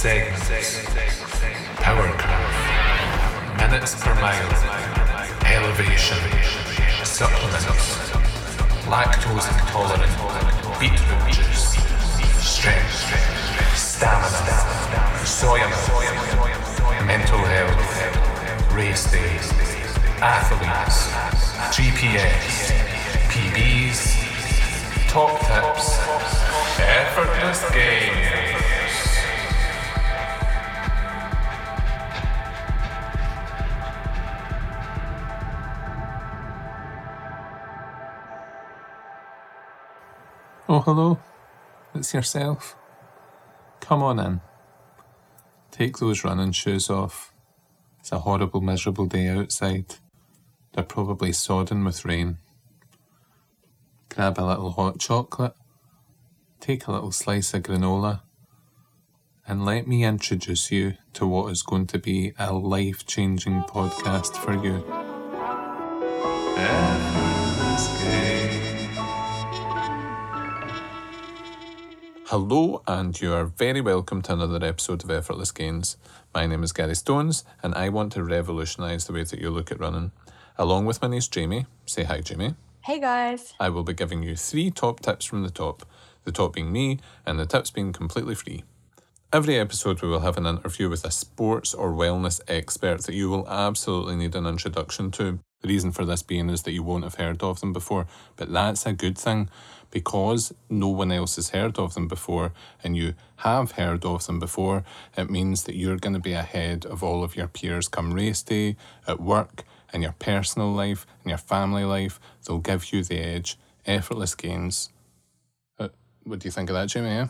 segments, powercraft, minutes per mile, elevation, supplements, lactose intolerant, beetroot juice, strength, stamina, soy mental health, race days, athletes, GPS, PBs, top tips, effortless gains. Oh, hello. It's yourself. Come on in. Take those running shoes off. It's a horrible, miserable day outside. They're probably sodden with rain. Grab a little hot chocolate. Take a little slice of granola. And let me introduce you to what is going to be a life changing podcast for you. Eh? Hello, and you are very welcome to another episode of Effortless Gains. My name is Gary Stones, and I want to revolutionise the way that you look at running. Along with my niece Jamie, say hi, Jamie. Hey guys. I will be giving you three top tips from the top, the top being me, and the tips being completely free. Every episode, we will have an interview with a sports or wellness expert that you will absolutely need an introduction to. The reason for this being is that you won't have heard of them before, but that's a good thing because no one else has heard of them before and you have heard of them before. It means that you're going to be ahead of all of your peers come race day, at work, in your personal life, in your family life. They'll give you the edge. Effortless gains. Uh, what do you think of that, Jamie? Yeah?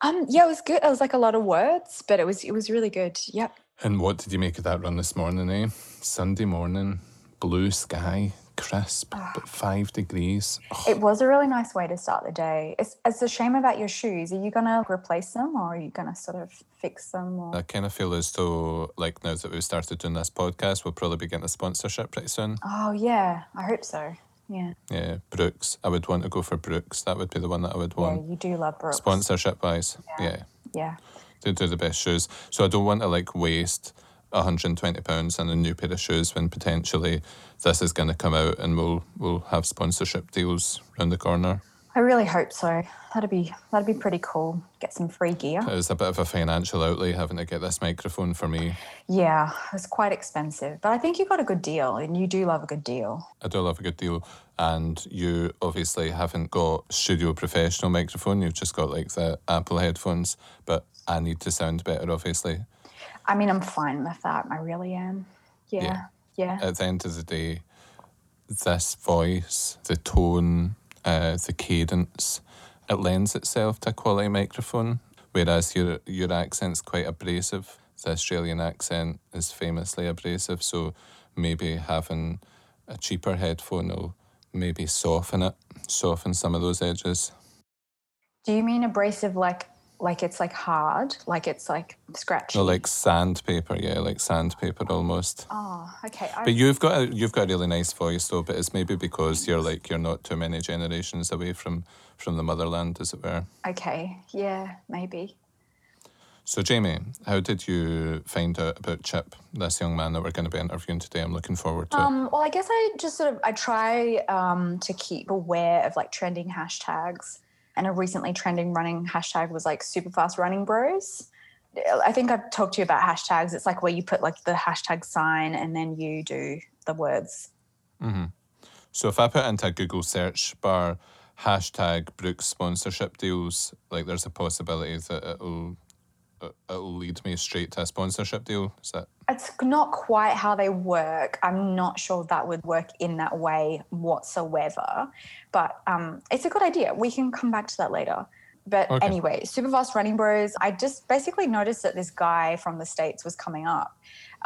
Um, yeah, it was good. It was like a lot of words, but it was it was really good. Yep. And what did you make of that run this morning, eh? Sunday morning, blue sky, crisp, ah. but five degrees. Oh, It was a really nice way to start the day. It's it's a shame about your shoes. Are you gonna replace them or are you gonna sort of fix them or I kind of feel as though, like, now that we've started doing this podcast, we'll probably be getting a sponsorship pretty soon. Oh yeah, I hope so. Yeah. Yeah, Brooks. I would want to go for Brooks. That would be the one that I would want. Yeah, you do love Brooks. Sponsorship wise, yeah. Yeah. They do the best shoes. So I don't want to like waste £120 on a new pair of shoes when potentially this is going to come out and we'll we'll have sponsorship deals round the corner. I really hope so. That'd be that'd be pretty cool. Get some free gear. It was a bit of a financial outlay having to get this microphone for me. Yeah, it's quite expensive, but I think you got a good deal, and you do love a good deal. I do love a good deal. And you obviously haven't got studio professional microphone. You've just got like the Apple headphones. But I need to sound better, obviously. I mean, I'm fine with that. I really am. Yeah. Yeah. At the end of the day, this voice, the tone, uh, the cadence, it lends itself to a quality microphone. Whereas your your accent's quite abrasive. The Australian accent is famously abrasive, so maybe having a cheaper headphone will maybe soften it, soften some of those edges. Do you mean abrasive like like it's like hard, like it's like scratchy? No, like sandpaper, yeah, like sandpaper almost. oh, okay. I, But you've got a, you've got a really nice voice though. But it's maybe because you're like you're not too many generations away from from the motherland, as it were. okay, yeah, maybe. So Jamie, how did you find out about Chip, this young man that we're going to be interviewing today? I'm looking forward to. Um, well, I guess I just sort of I try um, to keep aware of like trending hashtags, and a recently trending running hashtag was like super fast running bros. I think I've talked to you about hashtags. It's like where you put like the hashtag sign and then you do the words. Mhm. So if I put into a Google search bar hashtag Brooks sponsorship deals, like there's a possibility that it'll it- it'll lead me straight to a sponsorship deal. Is that It's not quite how they work. I'm not sure that would work in that way whatsoever, but um, it's a good idea. We can come back to that later. But Okay. anyway, super fast running bros. I just basically noticed that this guy from the states was coming up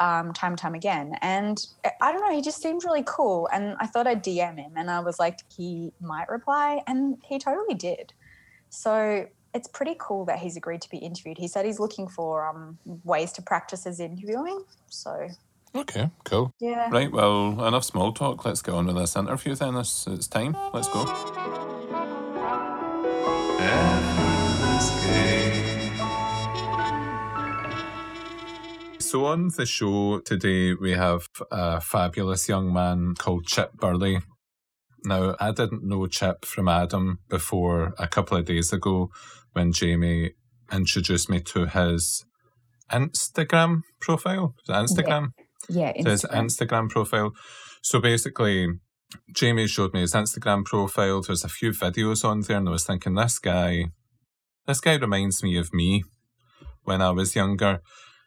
um, time and time again, and I- I don't know. He just seemed really cool, and I thought I'd DM him, and I was like, he might reply, and he totally did. So it's pretty cool that he's agreed to be interviewed. He said he's looking for um, ways to practice his interviewing. So okay? Cool. yeah. Right. Well, enough small talk. Let's get on with this interview. Then it's, it's time. Let's go. So on the show today, we have a fabulous young man called Chip Burley. Now, I didn't know Chip from Adam before a couple of days ago when Jamie introduced me to his Instagram profile. Instagram? Yeah, Instagram. his Instagram profile. So basically, Jamie showed me his Instagram profile. There's a few videos on there, and I was thinking, this guy, this guy reminds me of me when I was younger.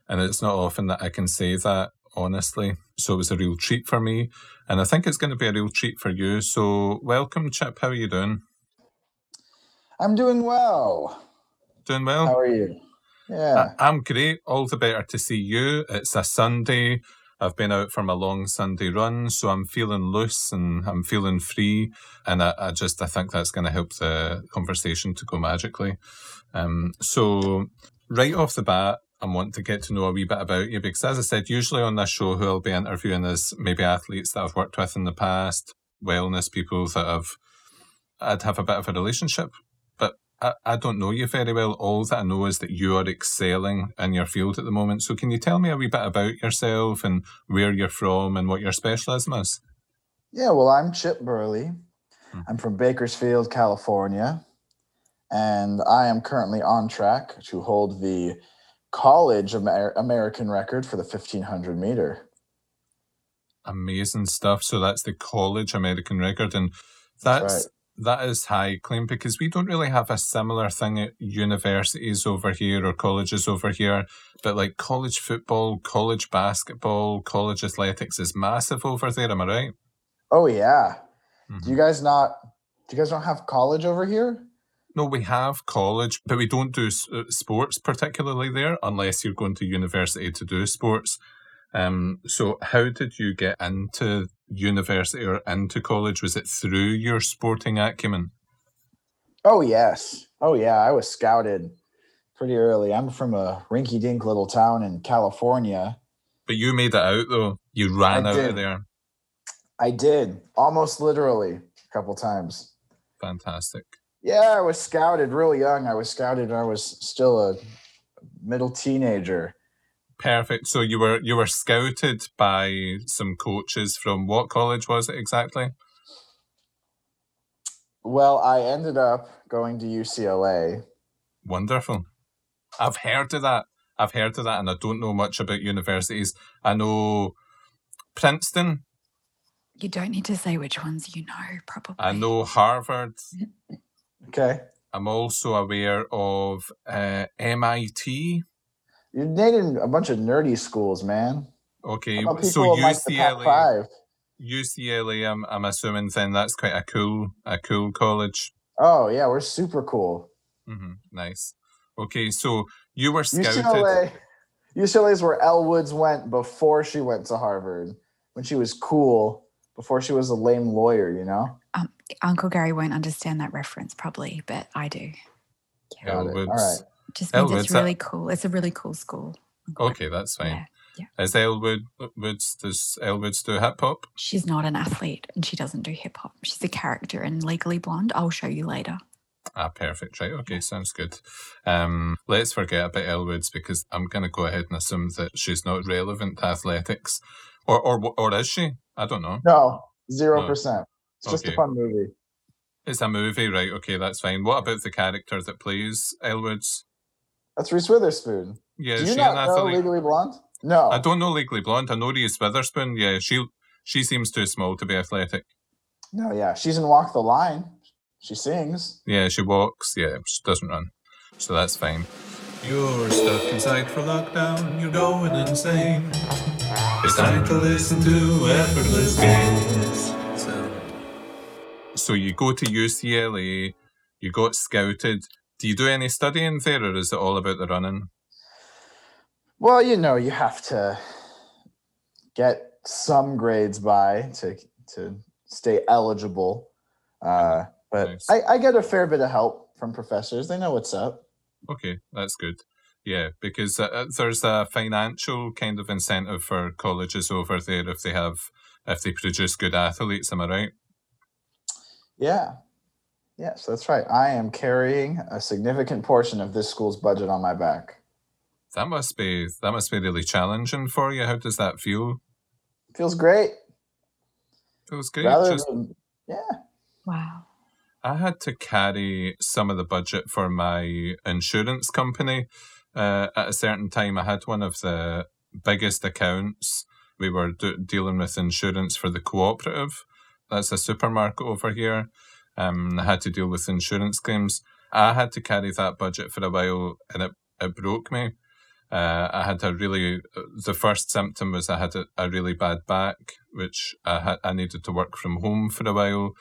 And it's not often that I can say that, honestly. So it was a real treat for me. And I think it's going to be a real treat for you. So welcome, Chip. How are you doing? I'm doing well. Doing well? How are you? Yeah. I- I'm great. All the better to see you. It's a Sunday. I've been out for my long Sunday run, so I'm feeling loose and I'm feeling free. And I, I just I think that's going to help the conversation to go magically. Um, so right off the bat, I want to get to know a wee bit about you because, as I said, usually on this show, who I'll be interviewing is maybe athletes that I've worked with in the past, wellness people that I've I'd have a bit of a relationship. But I, I don't know you very well. All that I know is that you are excelling in your field at the moment. So, can you tell me a wee bit about yourself and where you're from and what your specialism is? Yeah, well, I'm Chip Burley. Hmm. I'm from Bakersfield, California, and I am currently on track to hold the college Amer- American record for the 1500 meter. Amazing stuff. So that's the college American record, and that's, that's right. that is high claim because we don't really have a similar thing at universities over here or colleges over here. But like college football, college basketball, college athletics is massive over there. Am I right? Oh yeah. Mm-hmm. Do you guys not? Do you guys not have college over here? No, we have college, but we don't do uh, sports particularly there unless you're going to university to do sports. Um, so, how did you get into university or into college? Was it through your sporting acumen? Oh, yes. Oh, yeah. I was scouted pretty early. I'm from a rinky dink little town in California. But you made it out, though. You ran I out did. of there. I did, almost literally, a couple times. Fantastic. Yeah, I was scouted real young. I was scouted when I was still a middle teenager. Perfect. So you were you were scouted by some coaches from what college was it exactly? Well, I ended up going to UCLA. Wonderful. I've heard of that. I've heard of that, and I don't know much about universities. I know Princeton. You don't need to say which ones you know, probably. I know Harvard. Okay. I'm also aware of uh, MIT. You're naming a bunch of nerdy schools, man. Okay, so UCLA. Like UCLA, I'm, I'm assuming then that's quite a cool a cool college. Oh yeah, we're super cool. Mm-hmm. Nice. Okay, so you were scouted. UCLA, UCLA is where Elle Woods went before she went to Harvard. When she was cool, before she was a lame lawyer, you know. Um, Uncle Gary won't understand that reference probably, but I do. Yeah. All right. Just means it's really cool. It's a really cool school. Okay, that's fine. Yeah. Yeah. Is Elle Woods does Elle Woods do hip hop? She's not an athlete and she doesn't do hip hop. She's a character in Legally Blonde. I'll show you later. Ah, perfect. Right. Okay, sounds good. Um, let's forget about Elle Woods because I'm going to go ahead and assume that she's not relevant to athletics, or or or is she? I don't know. No, zero no. percent. It's just a fun movie. It's a movie, right? Okay, that's fine. What about the character that plays Elle Woods? That's Reese Witherspoon. Yeah, Do you not know Legally Blonde? No, I don't know Legally Blonde. I know Reese Witherspoon. Yeah, she she seems too small to be athletic. No, yeah, she's in Walk the Line. She sings. Yeah, she walks. Yeah, she doesn't run, so that's fine. You're stuck inside for lockdown. You're going insane. It's time to listen to effortless gains. So you go to UCLA, you got scouted. Do you do any studying there, or is it all about the running? Well, you know, you have to get some grades by to to stay eligible. Uh, but nice. I, I get a fair bit of help from professors. They know what's up. Okay, that's good. Yeah, because uh, uh there's a financial kind of incentive for colleges over there if they have if they produce good athletes. Am I right? Yeah. Yes, that's right. I am carrying a significant portion of this school's budget on my back. That must be that must be really challenging for you. How does that feel? Feels great. Feels good. Rather Just- than, yeah. Wow. I had to carry some of the budget for my insurance company. Uh, at a certain time, I had one of the biggest accounts. We were do- dealing with insurance for the cooperative. That's a supermarket over here. Um, I had to deal with insurance claims. I had to carry that budget for a while, and it, it broke me. Uh, I had a really the first symptom was I had a, a really bad back, which I had I needed to work from home for a while,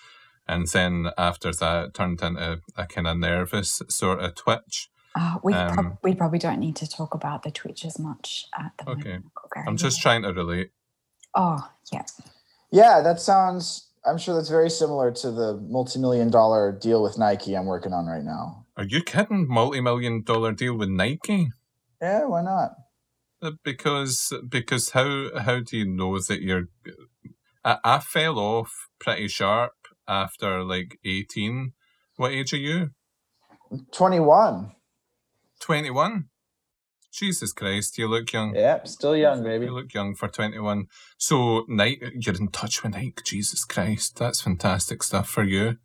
and then after that it turned into a kind of nervous sort of twitch. Uh, we, Um, prob- we probably don't need to talk about the Twitch as much at the Okay. moment. Uncle Gary, I'm just trying to relate. Oh, yeah. Yeah, that sounds. I'm sure that's very similar to the multi-million dollar deal with Nike I'm working on right now. Are you kidding? Multi-million dollar deal with Nike? Yeah, why not? Uh, Because because how how do you know that you're? I, I fell off pretty sharp after like 18. What age are you? 21. 21. Jesus Christ, you look young. Yep, still young, baby. You look young for 21. So, Nike, you're in touch with Nike. Jesus Christ, that's fantastic stuff for you.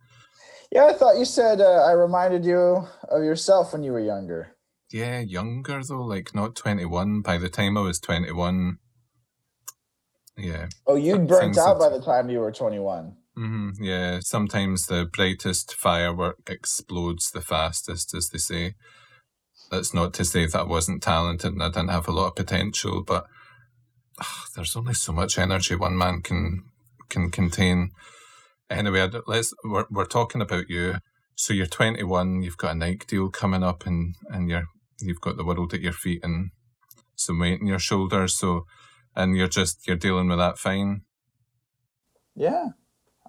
Yeah, I thought you said uh, I reminded you of yourself when you were younger. Yeah, younger though, like not 21. By the time I was 21, yeah. Oh, you burnt out by the time you were 21. hmm yeah, sometimes the brightest firework explodes the fastest, as they say. That's not to say that I wasn't talented and I didn't have a lot of potential, but ah, there's only so much energy one man can can contain. Anyway, let's we're we're talking about you. So you're 21, you've got a Nike deal coming up, and and you're you've got the world at your feet and some weight in your shoulders. So, and you're just you're dealing with that fine. Yeah,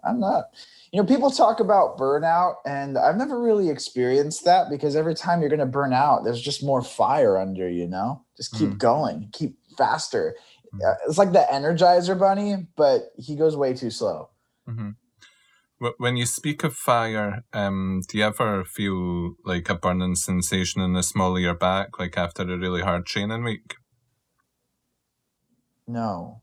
I'm not. You know, people talk about burnout, and I've never really experienced that because every time you're going to burn out, there's just more fire under, you know? Just keep Mm. going, keep faster. Mm. Uh, It's like the Energizer Bunny, but he goes way too slow. hmm When you speak of fire, um, do you ever feel like a burning sensation in the small of your back, like after a really hard training week? No.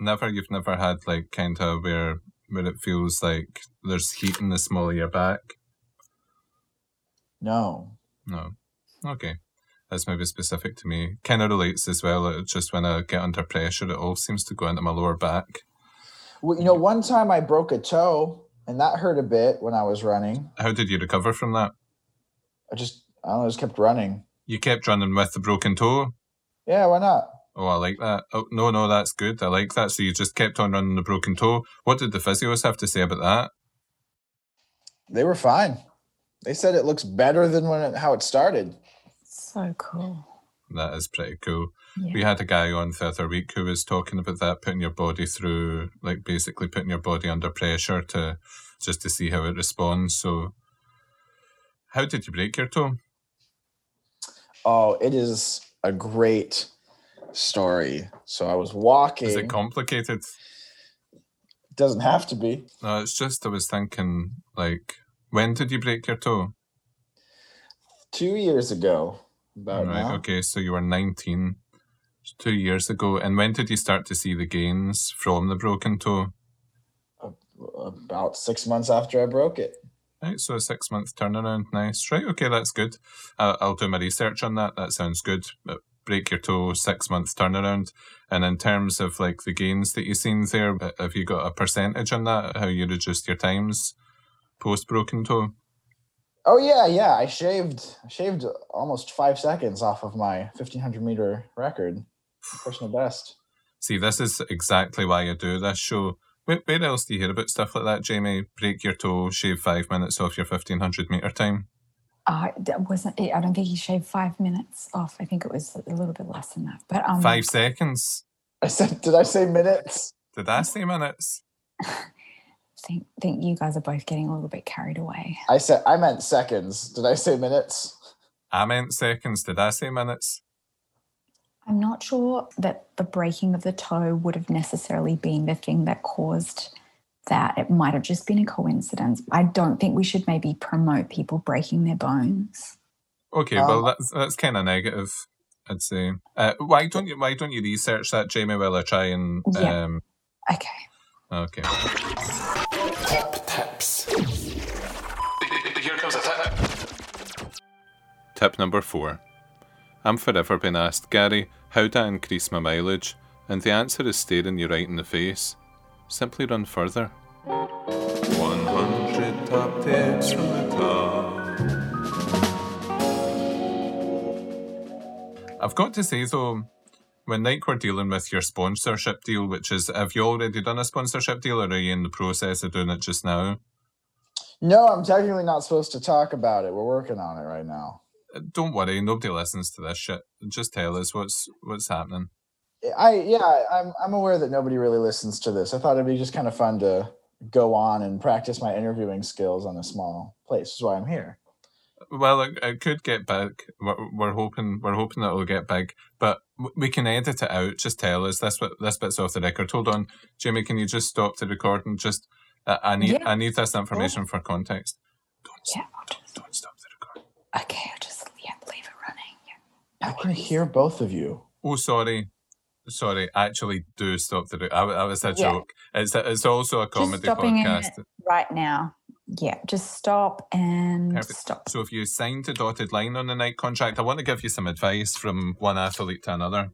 Never. You've never had like kind of where where it feels like there's heat in the small of your back. No. No. Okay. That's maybe specific to me. Kind of relates as well. It's just when I get under pressure, it all seems to go into my lower back. Well, you know, one time I broke a toe, and that hurt a bit when I was running. How did you recover from that? I just, I don't know, just kept running. You kept running with the broken toe. Yeah, why not? Oh, I like that. Oh, no, no, that's good. I like that. So you just kept on running the broken toe. What did the physios have to say about that? They were fine. They said it looks better than when it, how it started. So cool. That is pretty cool. Yeah. We had a guy on the other week who was talking about that, putting your body through, like basically putting your body under pressure to just to see how it responds. So, how did you break your toe? Oh, it is a great story. So I was walking. Is it complicated? It Doesn't have to be. No, it's just I was thinking, like, when did you break your toe? Two years ago, about right. now. Okay. So you were 19 two years ago. And when did you start to see the gains from the broken toe? About six months after I broke it. Right. So a six month turnaround. Nice. Right. Okay. That's good. I'll, I'll do my research on that. That sounds good. But break your toe, six months turnaround. And in terms of like the gains that you've seen there, uh, have you got a percentage on that? How you reduced your times post broken toe? Oh yeah, yeah. I shaved shaved almost five seconds off of my fifteen hundred meter record, personal best. See, this is exactly why I do this show. Where, where else do you hear about stuff like that, Jamie? Break your toe, shave five minutes off your 1500 meter time. Uh, wasn't. I don't think he shaved five minutes off. I think it was a little bit less than that. But um, Five seconds. I said, did I say minutes? Did I say minutes? think think you guys are both getting a little bit carried away. I said I meant seconds. Did I say minutes? I meant seconds. Did I say minutes? I'm not sure that the breaking of the toe would have necessarily been the thing that caused that. It might have just been a coincidence. I don't think we should maybe promote people breaking their bones. Okay, well, Um, that's, that's kind of negative. I'd say. Uh, why don't you Why don't you research that, Jamie? While I try and Yeah. um, Okay. okay. Top tips. Here comes a tip. Tip number four. I'm forever been asked, Gary, how do I increase my mileage? And the answer is staring you right in the face. Simply run further. 100 top tips from the top. I've got to say though, when Nike were dealing with your sponsorship deal, which is, have you already done a sponsorship deal or are you in the process of doing it just now? No, I'm technically not supposed to talk about it. We're working on it right now. Uh, Don't worry, nobody listens to this shit. Just tell us what's what's happening. I yeah, I'm I'm aware that nobody really listens to this. I thought it'd be just kind of fun to go on and practice my interviewing skills on a small place. Is why I'm here. Well, it, it could get big. We're, we're hoping we're hoping that it'll get big, but we can edit it out. Just tell us this bit this bit's off the record. Hold on, Jamie. Can you just stop the recording? Just uh, I need Yeah. I need this information for context. Don't Yeah. stop, I'll just, don't stop the recording. okay. I'll just yeah, leave it running. Yeah. I can hear both of you. Oh, sorry, sorry. Actually, do stop the. Re- I, I was a Yeah. joke. It's a, it's also a comedy stopping it. podcast. Right now. Yeah. Just stop and Perfect. stop. So if you signed a dotted line on the Nike contract, I want to give you some advice from one athlete to another.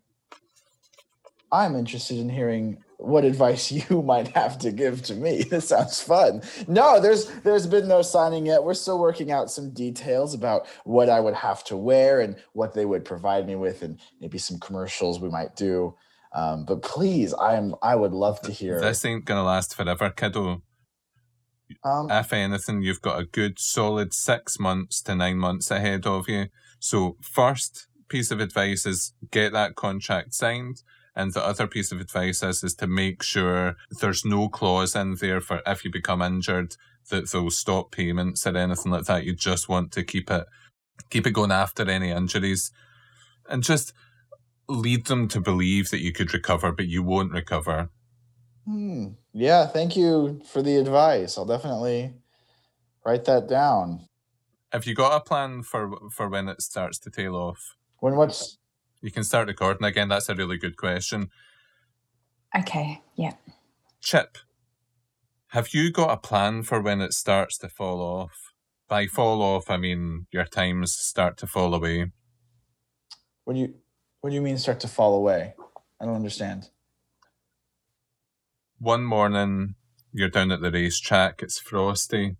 I'm interested in hearing what advice you might have to give to me. This sounds fun. No, there's there's been no signing yet. We're still working out some details about what I would have to wear and what they would provide me with, and maybe some commercials we might do. Um, but please, I'm I would love to hear. This ain't gonna last forever, kiddo. Um, if anything, you've got a good solid six months to nine months ahead of you. So, first piece of advice is get that contract signed. And the other piece of advice is, is to make sure there's no clause in there for if you become injured that they'll stop payments or anything like that. You just want to keep it keep it going after any injuries. And just lead them to believe that you could recover, but you won't recover. hmm, yeah, thank you for the advice. I'll definitely write that down. Have you got a plan for for when it starts to tail off? When what's You can start recording again. That's a really good question. Okay. Yeah. Chip, have you got a plan for when it starts to fall off? By fall off, I mean your times start to fall away. When you what do you mean start to fall away? I don't understand. One morning, you're down at the racetrack, it's frosty,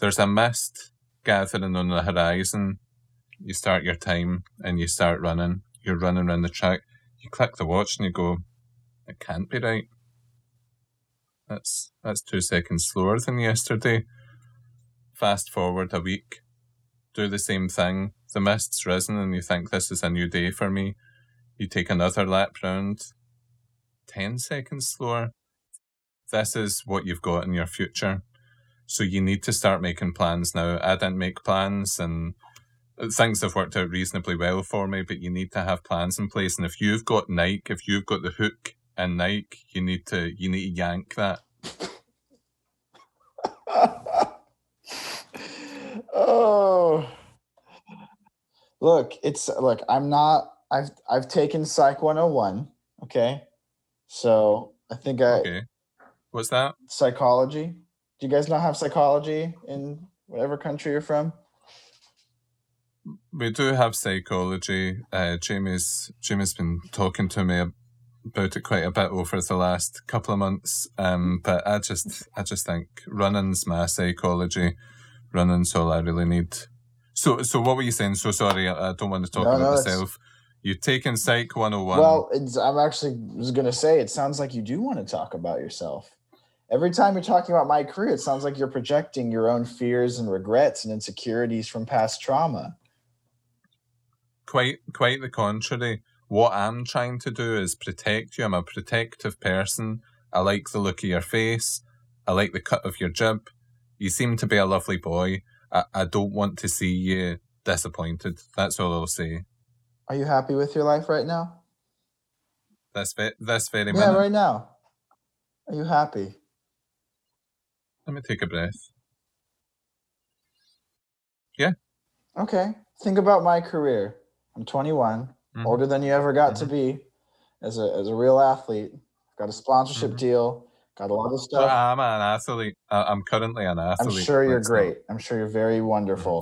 there's a mist gathering on the horizon. You start your time and you start running. You're running around the track. You click the watch and you go, it can't be right. That's that's two seconds slower than yesterday. Fast forward a week, do the same thing. The mist's risen and you think this is a new day for me. You take another lap round, ten seconds slower. This is what you've got in your future. So you need to start making plans now. I didn't make plans and things have worked out reasonably well for me, but you need to have plans in place. And if you've got Nike, if you've got the hook in Nike, you need to you need to yank that. oh look it's look i'm not i've i've taken psych 101 okay so i think i Okay. What's that? psychology do you guys not have psychology in whatever country you're from We do have psychology. Uh, Jamie's Jamie's been talking to me about it quite a bit over the last couple of months. Um, but I just I just think running's my psychology. Running's all I really need. So so what were you saying? So sorry, I, I don't want to talk No, about no, myself. You've taken Psych 101. well it's, i'm actually was gonna say it sounds like you do want to talk about yourself every time you're talking about my career it sounds like you're projecting your own fears and regrets and insecurities from past trauma quite quite the contrary. What I'm trying to do is protect you. I'm a protective person. I like the look of your face. I like the cut of your jib. You seem to be a lovely boy. I, I don't want to see you disappointed. That's all I'll say. Are you happy with your life right now This ve- this very yeah right now are you happy Let me take a breath. Yeah. Okay. Think about my career. I'm 21. Mhm. older than you ever got to be as a as a real athlete. Got a sponsorship Mhm. deal. Got a lot of stuff. I'm an athlete. I- I'm currently an athlete. I'm sure you're Let's not- great. I'm sure you're very wonderful.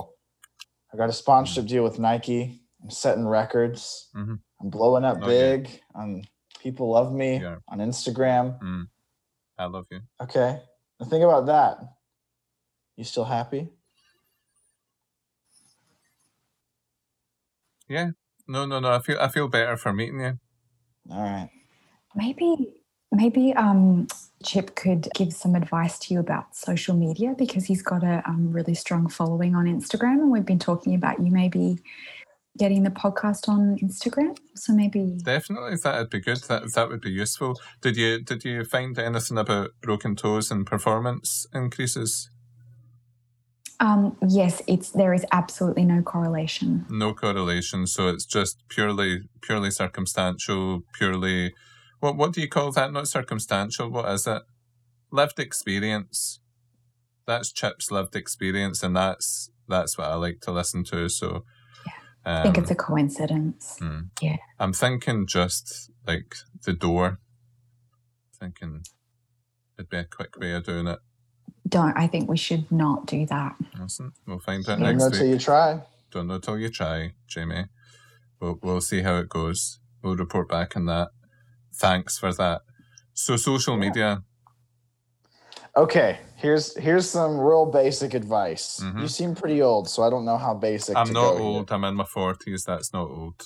I got a sponsorship deal with Nike. I'm setting records. Mhm. I'm blowing up Okay. big. Um, people love me Yeah. on Instagram. Mm. I love you. Okay. Now think about that. You still happy? Yeah. No, no, no. I feel I feel better for meeting you. All right. Maybe maybe um, Chip could give some advice to you about social media because he's got a um, really strong following on Instagram, and we've been talking about you maybe getting the podcast on Instagram. So maybe Definitely, that'd be good. That that would be useful. Did you did you find anything about broken toes and performance increases? um, yes, it's there is absolutely no correlation. No correlation. So it's just purely purely circumstantial. Purely, what what do you call that? Not circumstantial. What is it? Lived experience. That's Chip's lived experience, and that's that's what I like to listen to. So, I think um, it's a coincidence. hmm. Yeah. I'm thinking just like the door. Thinking it'd be a quick way of doing it. Don't I think we should not do that. Listen, we'll find out You next know week. till you try. Don't know till you try, Jamie. We'll we'll see how it goes. We'll report back on that. Thanks for that. So social Yeah. media. Okay, here's here's some real basic advice. Mhm. You seem pretty old, so I don't know how basic. I'm to not go here. old. I'm in my forties. That's not old.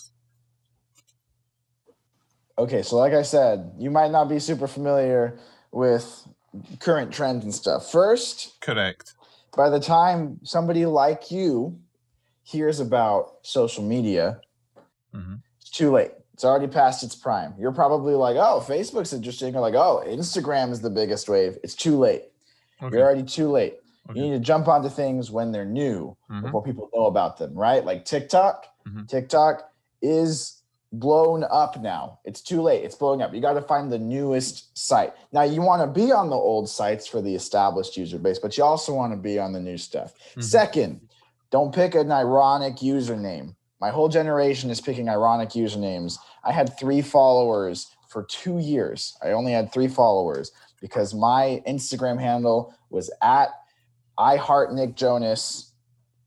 Okay, so like I said, you might not be super familiar with current trends and stuff. First, Correct. by the time somebody like you hears about social media, Mhm. it's too late. It's already past its prime. You're probably like, oh, Facebook's interesting, or like, oh, Instagram is the biggest wave. It's too late. Okay. You're already too late. Okay. You need to jump onto things when they're new Mhm. before people know about them, right? Like TikTok. Mhm. TikTok is blown up now. It's too late. It's blowing up. You got to find the newest site. Now you want to be on the old sites for the established user base, but you also want to be on the new stuff. Mhm. Second, don't pick an ironic username. My whole generation is picking ironic usernames. I had 3 followers for 2 years. I only had 3 followers because my Instagram handle was at I heart Nick Jonas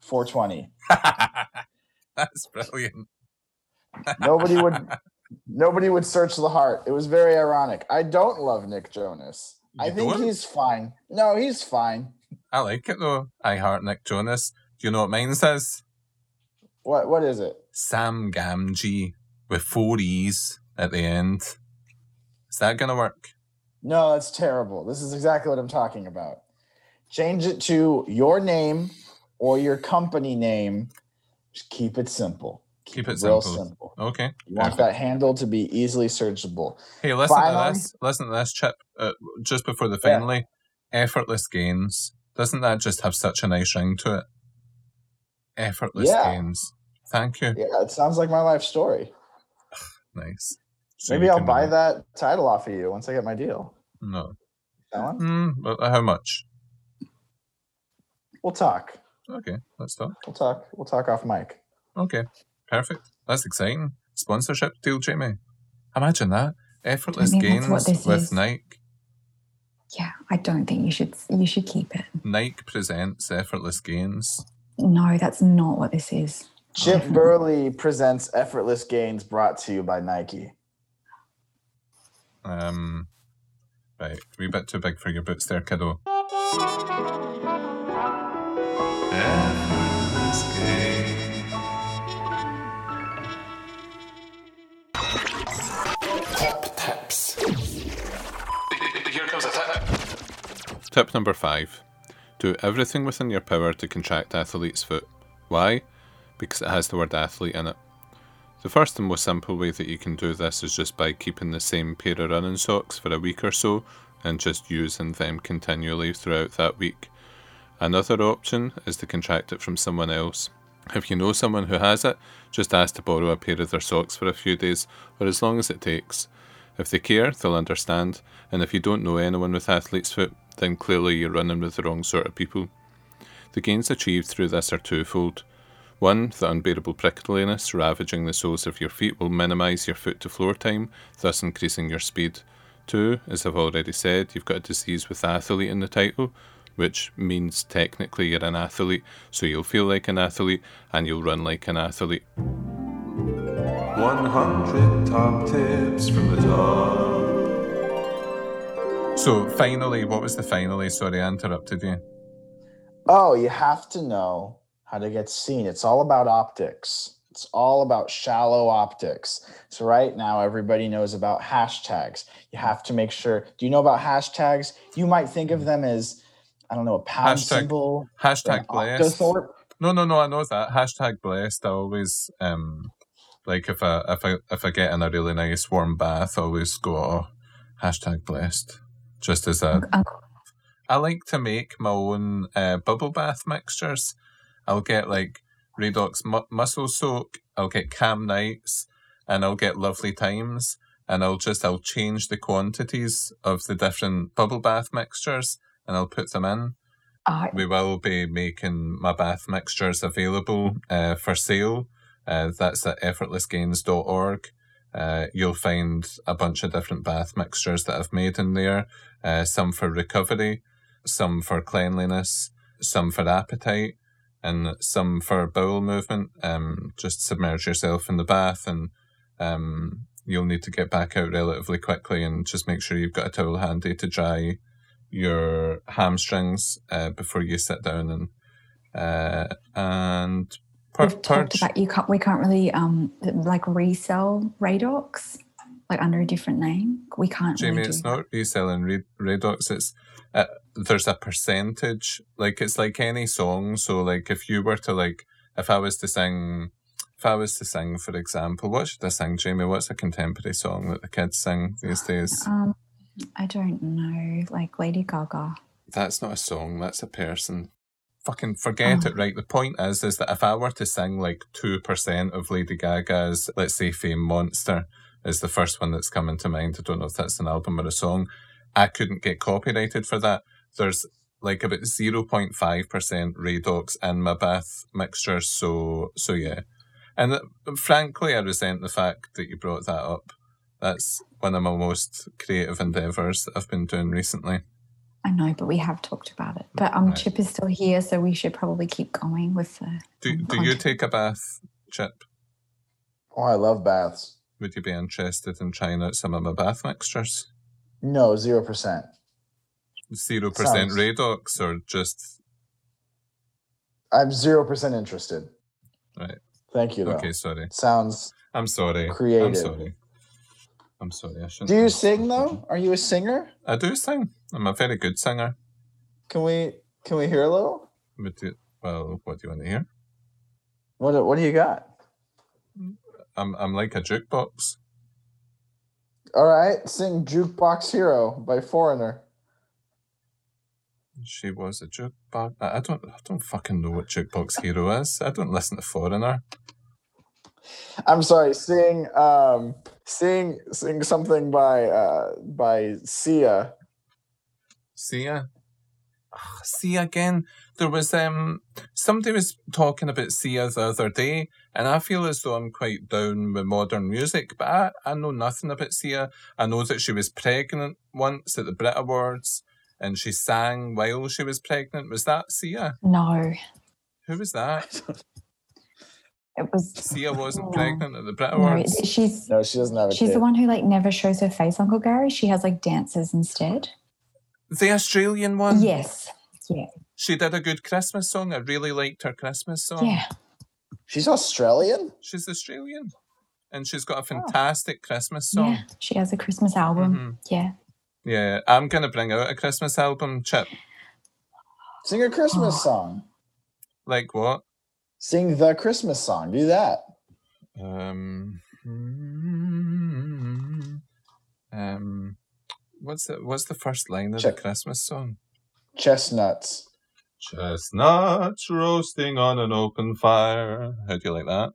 420. That's brilliant. Nobody would nobody would search the heart. It was very ironic. I don't love Nick Jonas. I think don't? he's fine. No, he's fine. I like it though. I heart Nick Jonas. Do you know what mine says? What what is it? Sam Gamgee with four E's at the end. Is that gonna work? No, that's terrible. This is exactly what I'm talking about. Change it to your name or your company name. Just keep it simple. Keep it real simple. simple. Okay. You want that handle to be easily searchable. Hey, listen Finally- to this. Listen to this, Chip. Uh, just before the Yeah. effortless gains. Doesn't that just have such a nice ring to it? Effortless Yeah. gains. Thank you. Yeah, it sounds like my life story. Nice. So Maybe I'll buy uh, that title off of you once I get my deal. No. That one? Mm, but how much? We'll talk. Okay, let's talk. We'll talk. We'll talk off mic. Okay, perfect. That's exciting. Sponsorship deal, Jamie. Imagine that. Effortless I mean, that's gains with is. Nike. Yeah, I don't think you should you should keep it. Nike presents effortless gains. No, that's not what this is. Chip Burley presents Effortless Gains brought to you by Nike. Um, right, wee bit too big for your boots there, kiddo. Effortless gains. Top tips. Here comes a tip. Tip number five do everything within your power to contract athlete's foot. Why? Because it has the word athlete in it. The first and most simple way that you can do this is just by keeping the same pair of running socks for a week or so and just using them continually throughout that week. Another option is to contract it from someone else. If you know someone who has it, just ask to borrow a pair of their socks for a few days or as long as it takes. If they care, they'll understand, and if you don't know anyone with athlete's foot, then clearly you're running with the wrong sort of people. The gains achieved through this are twofold. One, the unbearable prickliness ravaging the soles of your feet will minimize your foot to floor time, thus increasing your speed. Two, as I've already said, you've got a disease with athlete in the title, which means technically you're an athlete, so you'll feel like an athlete and you'll run like an athlete. 100 top tips from the top. So, finally, what was the finally? Sorry, I interrupted you. Oh, you have to know how to get seen. It's all about optics. It's all about shallow optics. So right now, everybody knows about hashtags. You have to make sure. Do you know about hashtags? You might think of them as, I don't know, a pound Hashtag- symbol. Hashtag an blessed. octothorpe. No, no, no. I know that hashtag blessed. I always um like if I if I if I get in a really nice warm bath, I always go oh, hashtag blessed. Just as a, Uncle, I like to make my own uh, bubble bath mixtures. I'll get like Radox mu- muscle soak. I'll get Cam Nights, and I'll get Lovely Times, and I'll just I'll change the quantities of the different bubble bath mixtures, and I'll put them in I, we will be making my bath mixtures available uh, for sale. Uh, that's at effortlessgains.org. Uh, you'll find a bunch of different bath mixtures that I've made in there. Uh, some for recovery, some for cleanliness, some for appetite, and some for bowel movement. Um, just submerge yourself in the bath, and um, you'll need to get back out relatively quickly, and just make sure you've got a towel handy to dry your hamstrings uh, before you sit down and uh, and pur- we've talked purge. about you can't. We can't really um like resell Radox like under a different name. We can't. Jamie, really it's do not reselling Radox. It's uh, there's a percentage. Like it's like any song. So like if you were to like, if I was to sing, if I was to sing, for example, what should I sing, Jamie? What's a contemporary song that the kids sing these days? Um, I don't know, like Lady Gaga. That's not a song. That's a person. Fucking forget Oh. it. Right. The point is, is that if I were to sing like two percent of Lady Gaga's, let's say, "Fame Monster" is the first one that's coming to mind. I don't know if that's an album or a song. I couldn't get copyrighted for that. There's like about zero point five percent Radox in my bath mixture. So, so yeah. And uh, frankly, I resent the fact that you brought that up. That's one of my most creative endeavors that I've been doing recently. I know, but we have talked about it. But um, Right. Chip is still here, so we should probably keep going with the. Do, um, do you take a bath, Chip? Oh, I love baths. Would you be interested in trying out some of my bath mixtures? No, zero percent. Zero percent Radox or just I'm zero percent interested. Right. Thank you. Though. okay? Sorry, Sounds. I'm sorry. I'm Creative. sorry. I'm sorry. I shouldn't. Do you sing though? Are you a singer? I do sing. I'm a very good singer. Can we can we hear a little? Well, what do you want to hear? What do- what do you got? I'm I'm like a jukebox. All right, sing "Jukebox Hero" by Foreigner. She was a jukebox. I I don't. I don't fucking know what jukebox hero is. I don't listen to Foreigner. I'm sorry, Seeing, um seeing, sing something by uh by Sia. Sia. Ugh, Sia again. There was um somebody was talking about Sia the other day, and I feel as though I'm quite down with modern music, but I, I know nothing about Sia. I know that she was pregnant once at the Brit Awards, and she sang while she was pregnant. Was that Sia? No, Who was that? it was. Sia wasn't No. pregnant at the Brit No, she's No, she doesn't have a she's kid. the one who like never shows her face, Uncle Gary. She has like dances instead. The Australian one. Yes. Yeah. She did a good Christmas song. I really liked her Christmas song. Yeah. She's Australian. She's Australian. And she's got a fantastic Christmas song. Oh. Yeah. She has a Christmas album. Mhm. Yeah. Yeah, I'm gonna bring out a Christmas album, Chip. Sing a Christmas Oh. song. Like what? Sing the Christmas song. Do that. Um, um, what's the what's the first line of Check. the Christmas song? Chestnuts. Chestnuts roasting on an open fire. How do you like that?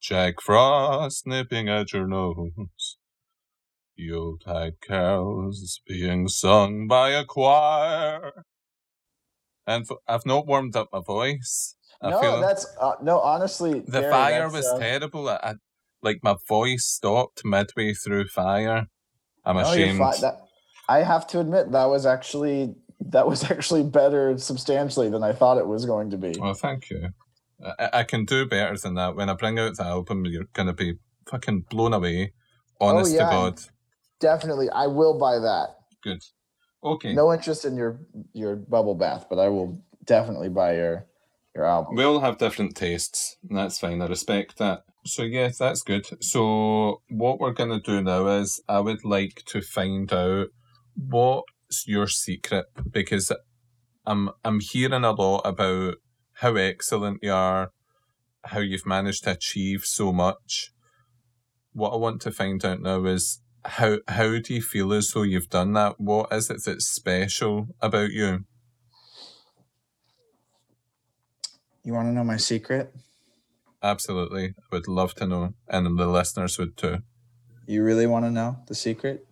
Jack Frost nipping at your nose. Yuletide carols being sung by a choir. And I've not warmed up my voice. I no, that's uh, no. Honestly, the Gary, fire was uh, terrible. I, I, like my voice stopped midway through fire. I'm no, ashamed. fine. That, I have to admit that was actually that was actually better substantially than I thought it was going to be. Well, thank you. I, I can do better than that. When I bring out the album, you're gonna be fucking blown away. Honest Oh, yeah. to God. Definitely, I will buy that. Good. Okay. No interest in your your bubble bath, but I will definitely buy your your album. We all have different tastes, and that's fine. I respect that. So yes, that's good. So what we're gonna do now is I would like to find out what's your secret because I'm I'm hearing a lot about how excellent you are, how you've managed to achieve so much. What I want to find out now is how how do you feel as though you've done that? What is it that's special about you? You want to know my secret? Absolutely. I would love to know, and the listeners would too. You really want to know the secret?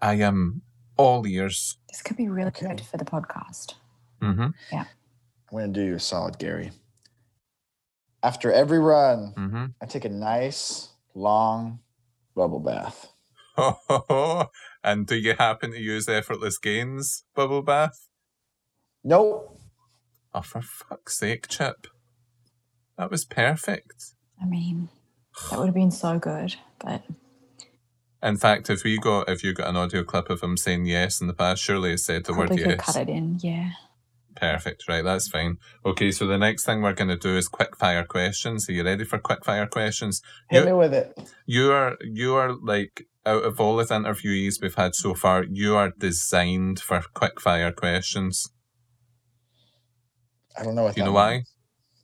I am all ears. This could be really Okay. good for the podcast. Mm-hmm. Yeah. I'm going to do you a solid, Gary. After every run, Mm-hmm. I take a nice long bubble bath. and do you happen to use effortless gains bubble bath? Nope. Oh, for fuck's sake, Chip. That was perfect. I mean, that would have been so good, but In fact, if we got if you got an audio clip of him saying yes in the past, surely he said the word probably could yes. cut it in. Yeah. Perfect. Right, that's fine. Okay, so the next thing we're going to do is quick fire questions. Are you ready for quick fire questions? Hit You- me with it. you are you are like out of all of the interviewees we've had so far, you are designed for quick fire questions. I don't know what You that know why? means.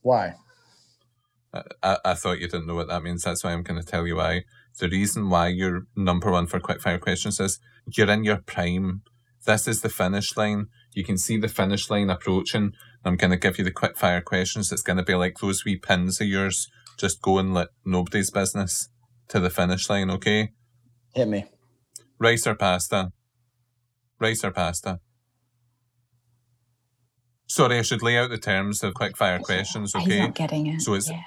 Why? I, I, I thought you didn't know what that means. That's why I'm going to tell you why. The reason why you're number one for quick fire questions is you're in your prime. This is the finish line. You can see the finish line approaching. I'm going to give you the quick fire questions. It's going to be like those wee pins of yours, just going like nobody's business to the finish line, okay? Hit me. Rice or pasta? Rice or pasta? Sorry, I should lay out the terms of quick fire questions, He's okay? not getting it. So it's- yeah.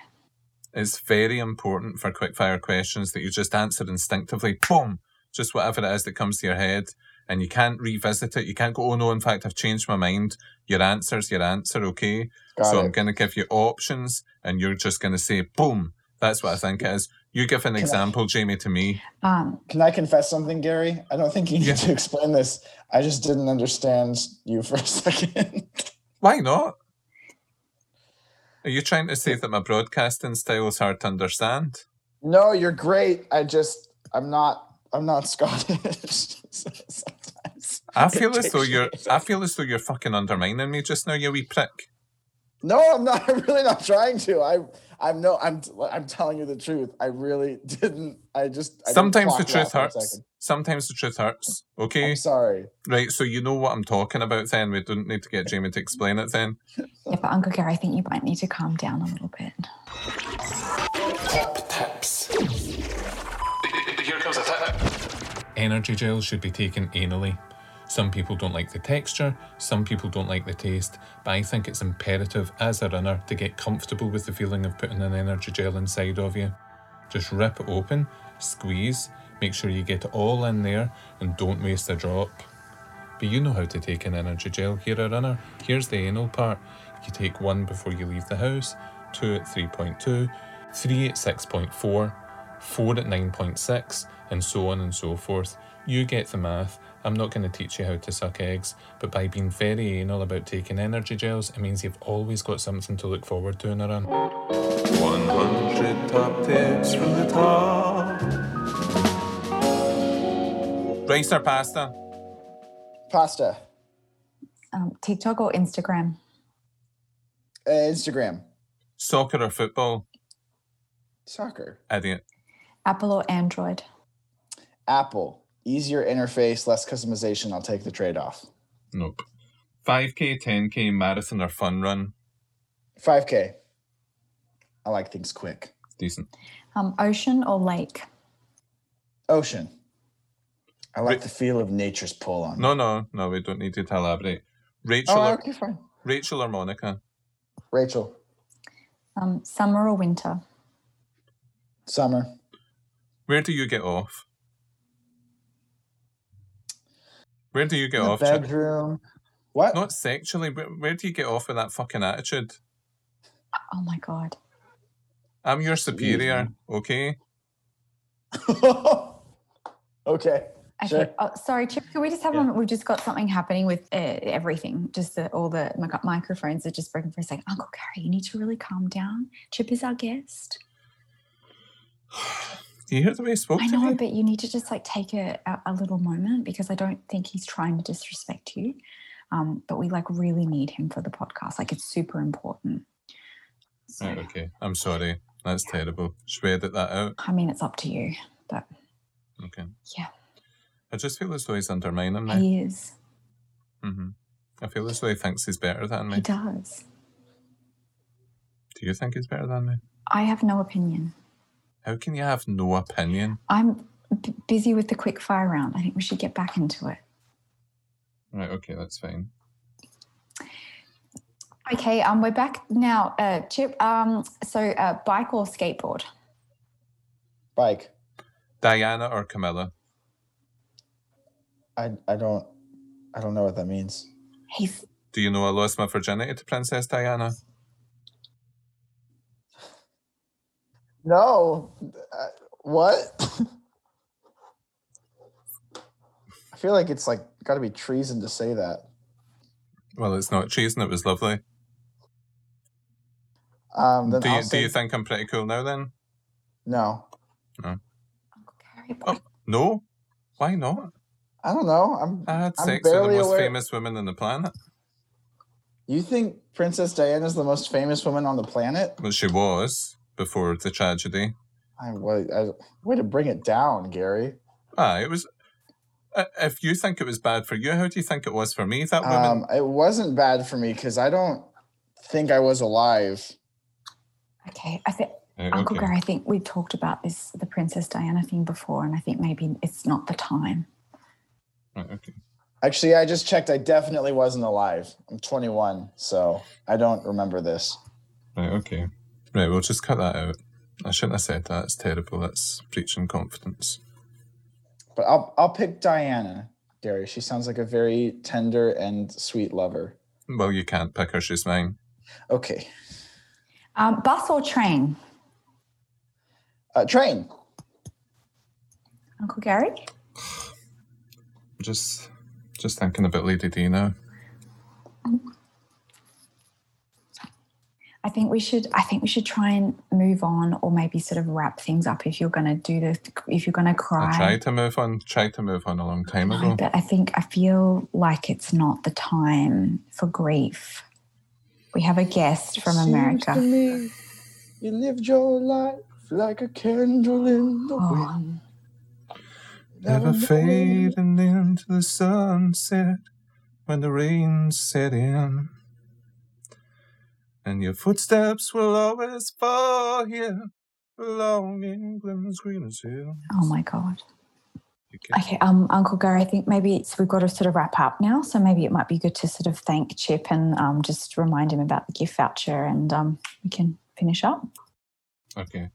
It's very important for quick fire questions that you just answer instinctively, boom, just whatever it is that comes to your head. And you can't revisit it. You can't go, oh no, in fact, I've changed my mind. Your answer's your answer, okay? Got so it. I'm going to give you options and you're just going to say, boom, that's what I think it is. You give an Can I- example, Jamie, to me. Um, Can I confess something, Gary? I don't think you need Yeah. to explain this. I just didn't understand you for a second. Why not? Are you trying to say that my broadcasting style is hard to understand? no, you're great. I just I'm not I'm not Scottish. Sometimes. I feel as though you're I feel as though you're fucking undermining me just now, you wee prick. No, I'm not. I'm really not trying to. I I'm no. I'm I'm telling you the truth. I really didn't. I just. I Sometimes the truth hurts. Sometimes the truth hurts. Okay? I'm sorry. Right, so you know what I'm talking about then. We don't need to get Jamie to explain it then. yeah, but Uncle Gary, I think you might need to calm down a little bit. Top tips. Here comes a tip. Energy gels should be taken anally. Some people don't like the texture, some people don't like the taste, but I think it's imperative as a runner to get comfortable with the feeling of putting an energy gel inside of you. Just rip it open, squeeze, make sure you get it all in there, and don't waste a drop. But you know how to take an energy gel. You're a runner. Here's the anal part. You take one before you leave the house, two at 3.2, three at 6.4, four at 9.6, and so on and so forth. You get the math. I'm not going to teach you how to suck eggs, but by being very anal about taking energy gels, it means you've always got something to look forward to in a run. 100 top tips from the top. Rice or pasta? Pasta. Um, TikTok or Instagram? Uh, Instagram. Soccer or football? Soccer. Idiot. Apple or Android? Apple. Easier interface, less customization. I'll take the trade off. Nope. 5k, 10k, marathon or fun run? 5K. I like things quick. Decent. Um, ocean or lake? Ocean. I like Wait. the feel of nature's pull on. me. No, no, no, we don't need you to elaborate. Rachel, Oh, or, okay, fine. Rachel or Monica? Rachel, Um, summer or winter? summer. Where do you get off? Where do you get In off? Chip? bedroom. What? Not sexually, but where do you get off with that fucking attitude? Oh my god. I'm your superior, okay? okay. Okay. Sure. Oh, sorry, Chip. Can we just have a moment? We've just got something happening with uh, everything. Just the, all the mic- microphones are just breaking for a second. Uncle Gary, you need to really calm down. Chip is our guest. You hear the way he spoke I to know, but you need to just like take a, a, little moment because I don't think he's trying to disrespect you. Um, but we like really need him for the podcast. Like it's super important. So, Right, okay. I'm sorry. That's terrible. Should we edit that out? I mean, it's up to you, but Okay. yeah, I just feel as though he's undermining me. he is. hmm I feel as though he thinks he's better than me. He does. Do you think he's better than me? I have no opinion. How can you have no opinion? I'm b- busy with the quick fire round. I think we should get back into it. Right, okay, that's fine. Okay, um, we're back now. Uh, Chip, um, so uh, bike or skateboard? Bike. Diana or Camilla? I I don't I don't know what that means. He's Do you know I lost my virginity to Princess Diana? No. Uh, what? I feel like it's like got to be treason to say that. Well, it's not treason, it was lovely. Um, then Do I'll you, do you think I'm pretty cool now then? no. Uncle Gary. Oh. No? Why not? I don't know. I'm. I had I'm sex with the most aware- famous woman on the planet. You think Princess Diana's the most famous woman on the planet? Well, she was before the tragedy. I, way, I, way to bring it down, Gary. Ah, it was. uh, If you think it was bad for you, how do you think it was for me? That woman. Um, it wasn't bad for me because I don't think I was alive. Okay, I think Right, Uncle okay. Gary. I think we talked about this, the Princess Diana thing before, and I think maybe it's not the time. Right, okay. Actually, I just checked. I definitely wasn't alive. I'm 21, so I don't remember this. Right, okay. Right, we'll just cut that out. I shouldn't have said that. It's terrible. That's breaching confidence. But I'll I'll pick Diana, Gary. She sounds like a very tender and sweet lover. Well, you can't pick her. She's mine. Okay. Um, bus or train? Uh, train. Uncle Gary. Just, just thinking about Lady D now. I think we should. I think we should try and move on, or maybe sort of wrap things up. If you're going to do the, if you're going to cry, I tried to move on. Tried to move on a long time No, ago. but I think I feel like it's not the time for grief. We have a guest from Seems to America. me you lived your life like a candle in the Oh, wind. Never fading into the sunset when the rain set in. And your footsteps will always fall here along England's greenest hill. oh my god. Okay, um, Uncle Gary, I think maybe it's, we've got to sort of wrap up now. So maybe it might be good to sort of thank Chip and um, just remind him about the gift voucher, and um, we can finish up. Okay.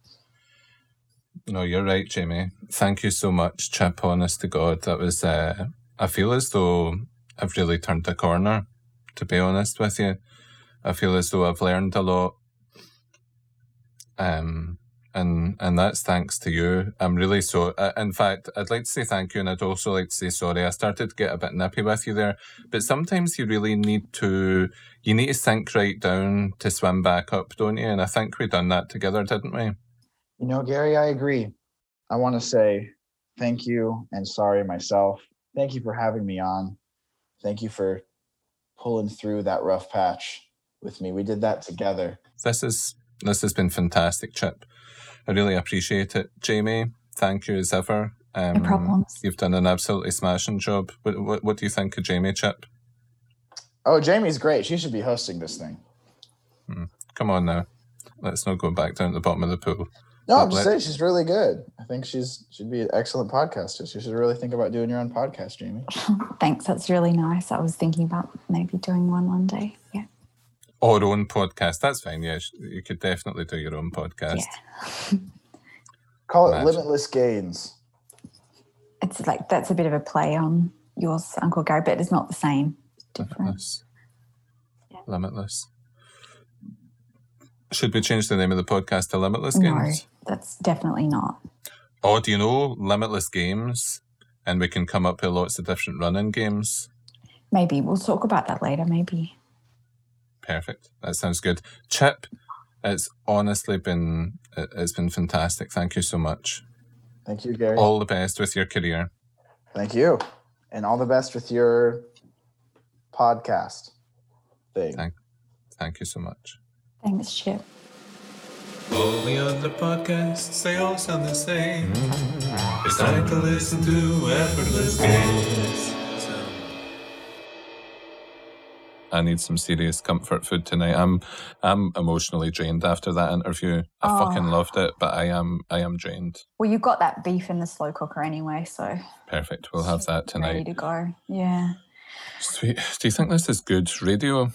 No, you're right, Jamie. Thank you so much, Chip. Honest to God, that was. Uh, I feel as though I've really turned a corner. To be honest with you, I feel as though I've learned a lot. Um, and and that's thanks to you. I'm really so. Uh, in fact, I'd like to say thank you, and I'd also like to say sorry. I started to get a bit nippy with you there, but sometimes you really need to. You need to sink right down to swim back up, don't you? And I think we done that together, didn't we? You know, Gary, I agree. I want to say thank you and sorry myself. Thank you for having me on. Thank you for pulling through that rough patch with me. We did that together. This is this has been fantastic, Chip. I really appreciate it, Jamie. Thank you as ever. Um, No problems. You've done an absolutely smashing job. What, what what do you think of Jamie, Chip? Oh, Jamie's great. She should be hosting this thing. Come on now, let's not go back down to the bottom of the pool. No, I'm just saying she's really good. I think she's she'd be an excellent podcaster. You should really think about doing your own podcast, Jamie. Thanks, that's really nice. I was thinking about maybe doing one one day. Yeah. Or own podcast. That's fine. Yeah, you could definitely do your own podcast. Yeah. Call it Imagine. limitless gains. It's like that's a bit of a play on yours, Uncle Gary, but it's not the same. It's different. Limitless. Yeah. Limitless. Should we change the name of the podcast to Limitless Games? No, Games? that's definitely not. Oh, do you know Limitless Games? And we can come up with lots of different running games. Maybe we'll talk about that later. Maybe. Perfect. That sounds good. Chip, it's honestly been it- it's been fantastic. Thank you so much. Thank you, Gary. All the best with your career. Thank you. And all the best with your podcast thing. Thank- Thank you so much. Thanks, Chip. All the other podcasts, they all sound the same. It's time to listen to effortless gains. I need some serious comfort food tonight. I'm I'm emotionally drained after that interview. I Oh. fucking loved it, but I am I am drained. Well, you've got that beef in the slow cooker anyway, so Perfect. We'll have that tonight. ready to go. Yeah. Sweet. Do you think this is good radio?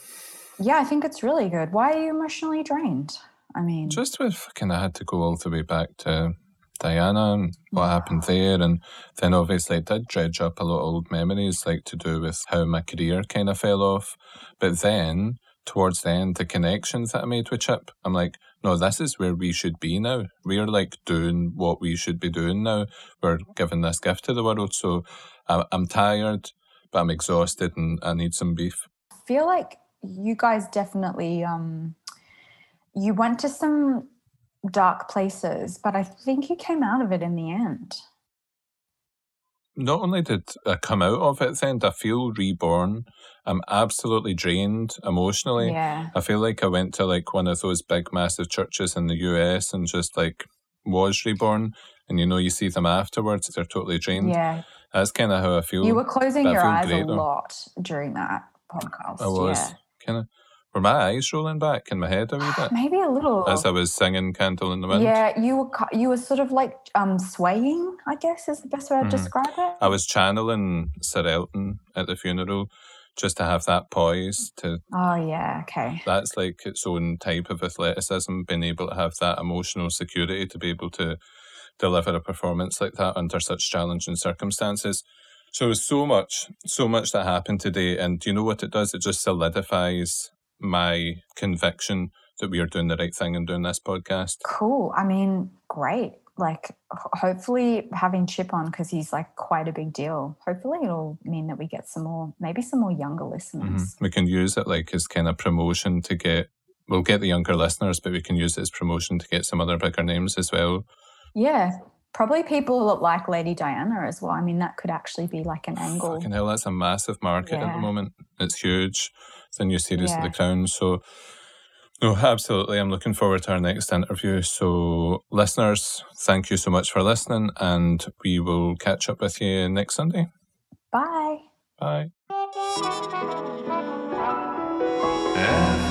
Yeah, I think it's really good. Why are you emotionally drained? I mean, Just with fucking I had to go all the way back to Diana and what happened there and then obviously it did dredge up a lot of old memories like to do with how my career kind of fell off. But then towards the end the connections that I made with Chip, I'm like, no, this is where we should be now. We're like doing what we should be doing now. We're giving this gift to the world. So I'm tired, but I'm exhausted and I need some beef. I feel like you guys definitely um you went to some dark places, but I think you came out of it in the end. not only did I come out of it then, I feel reborn. I'm absolutely drained emotionally. Yeah. I feel like I went to like one of those big massive churches in the US and just like was reborn. And you know, you see them afterwards, they're totally drained. Yeah. That's kind of how I feel. You were closing your eyes great, a lot during that podcast. I was Yeah. kind of, were my eyes rolling back in my head a wee bit Maybe a little. as I was singing Candle in the Wind? Yeah, you were you were sort of like um swaying. I guess is the best way to Mhm. describe it. I was channeling Sir Elton at the funeral just to have that poise to Oh yeah, okay. that's like its own type of athleticism, being able to have that emotional security to be able to deliver a performance like that under such challenging circumstances. So so much, so much that happened today, and do you know what it does? It just solidifies my conviction that we are doing the right thing and doing this podcast. Cool. I mean, great. Like, hopefully, having Chip on because he's like quite a big deal. Hopefully, it'll mean that we get some more, maybe some more younger mm-hmm. listeners. We can use it like as kind of promotion to get. We'll get the younger listeners, but we can use it as promotion to get some other bigger names as well. Yeah, probably people that like Lady Diana as well. I mean, that could actually be like an angle. Fucking hell, that's a massive market at the moment. It's huge the new series yeah. of The Crown. So, no, absolutely. I'm looking forward to our next interview. So, listeners, thank you so much for listening, and we will catch up with you next Sunday. Bye. Bye. Yeah.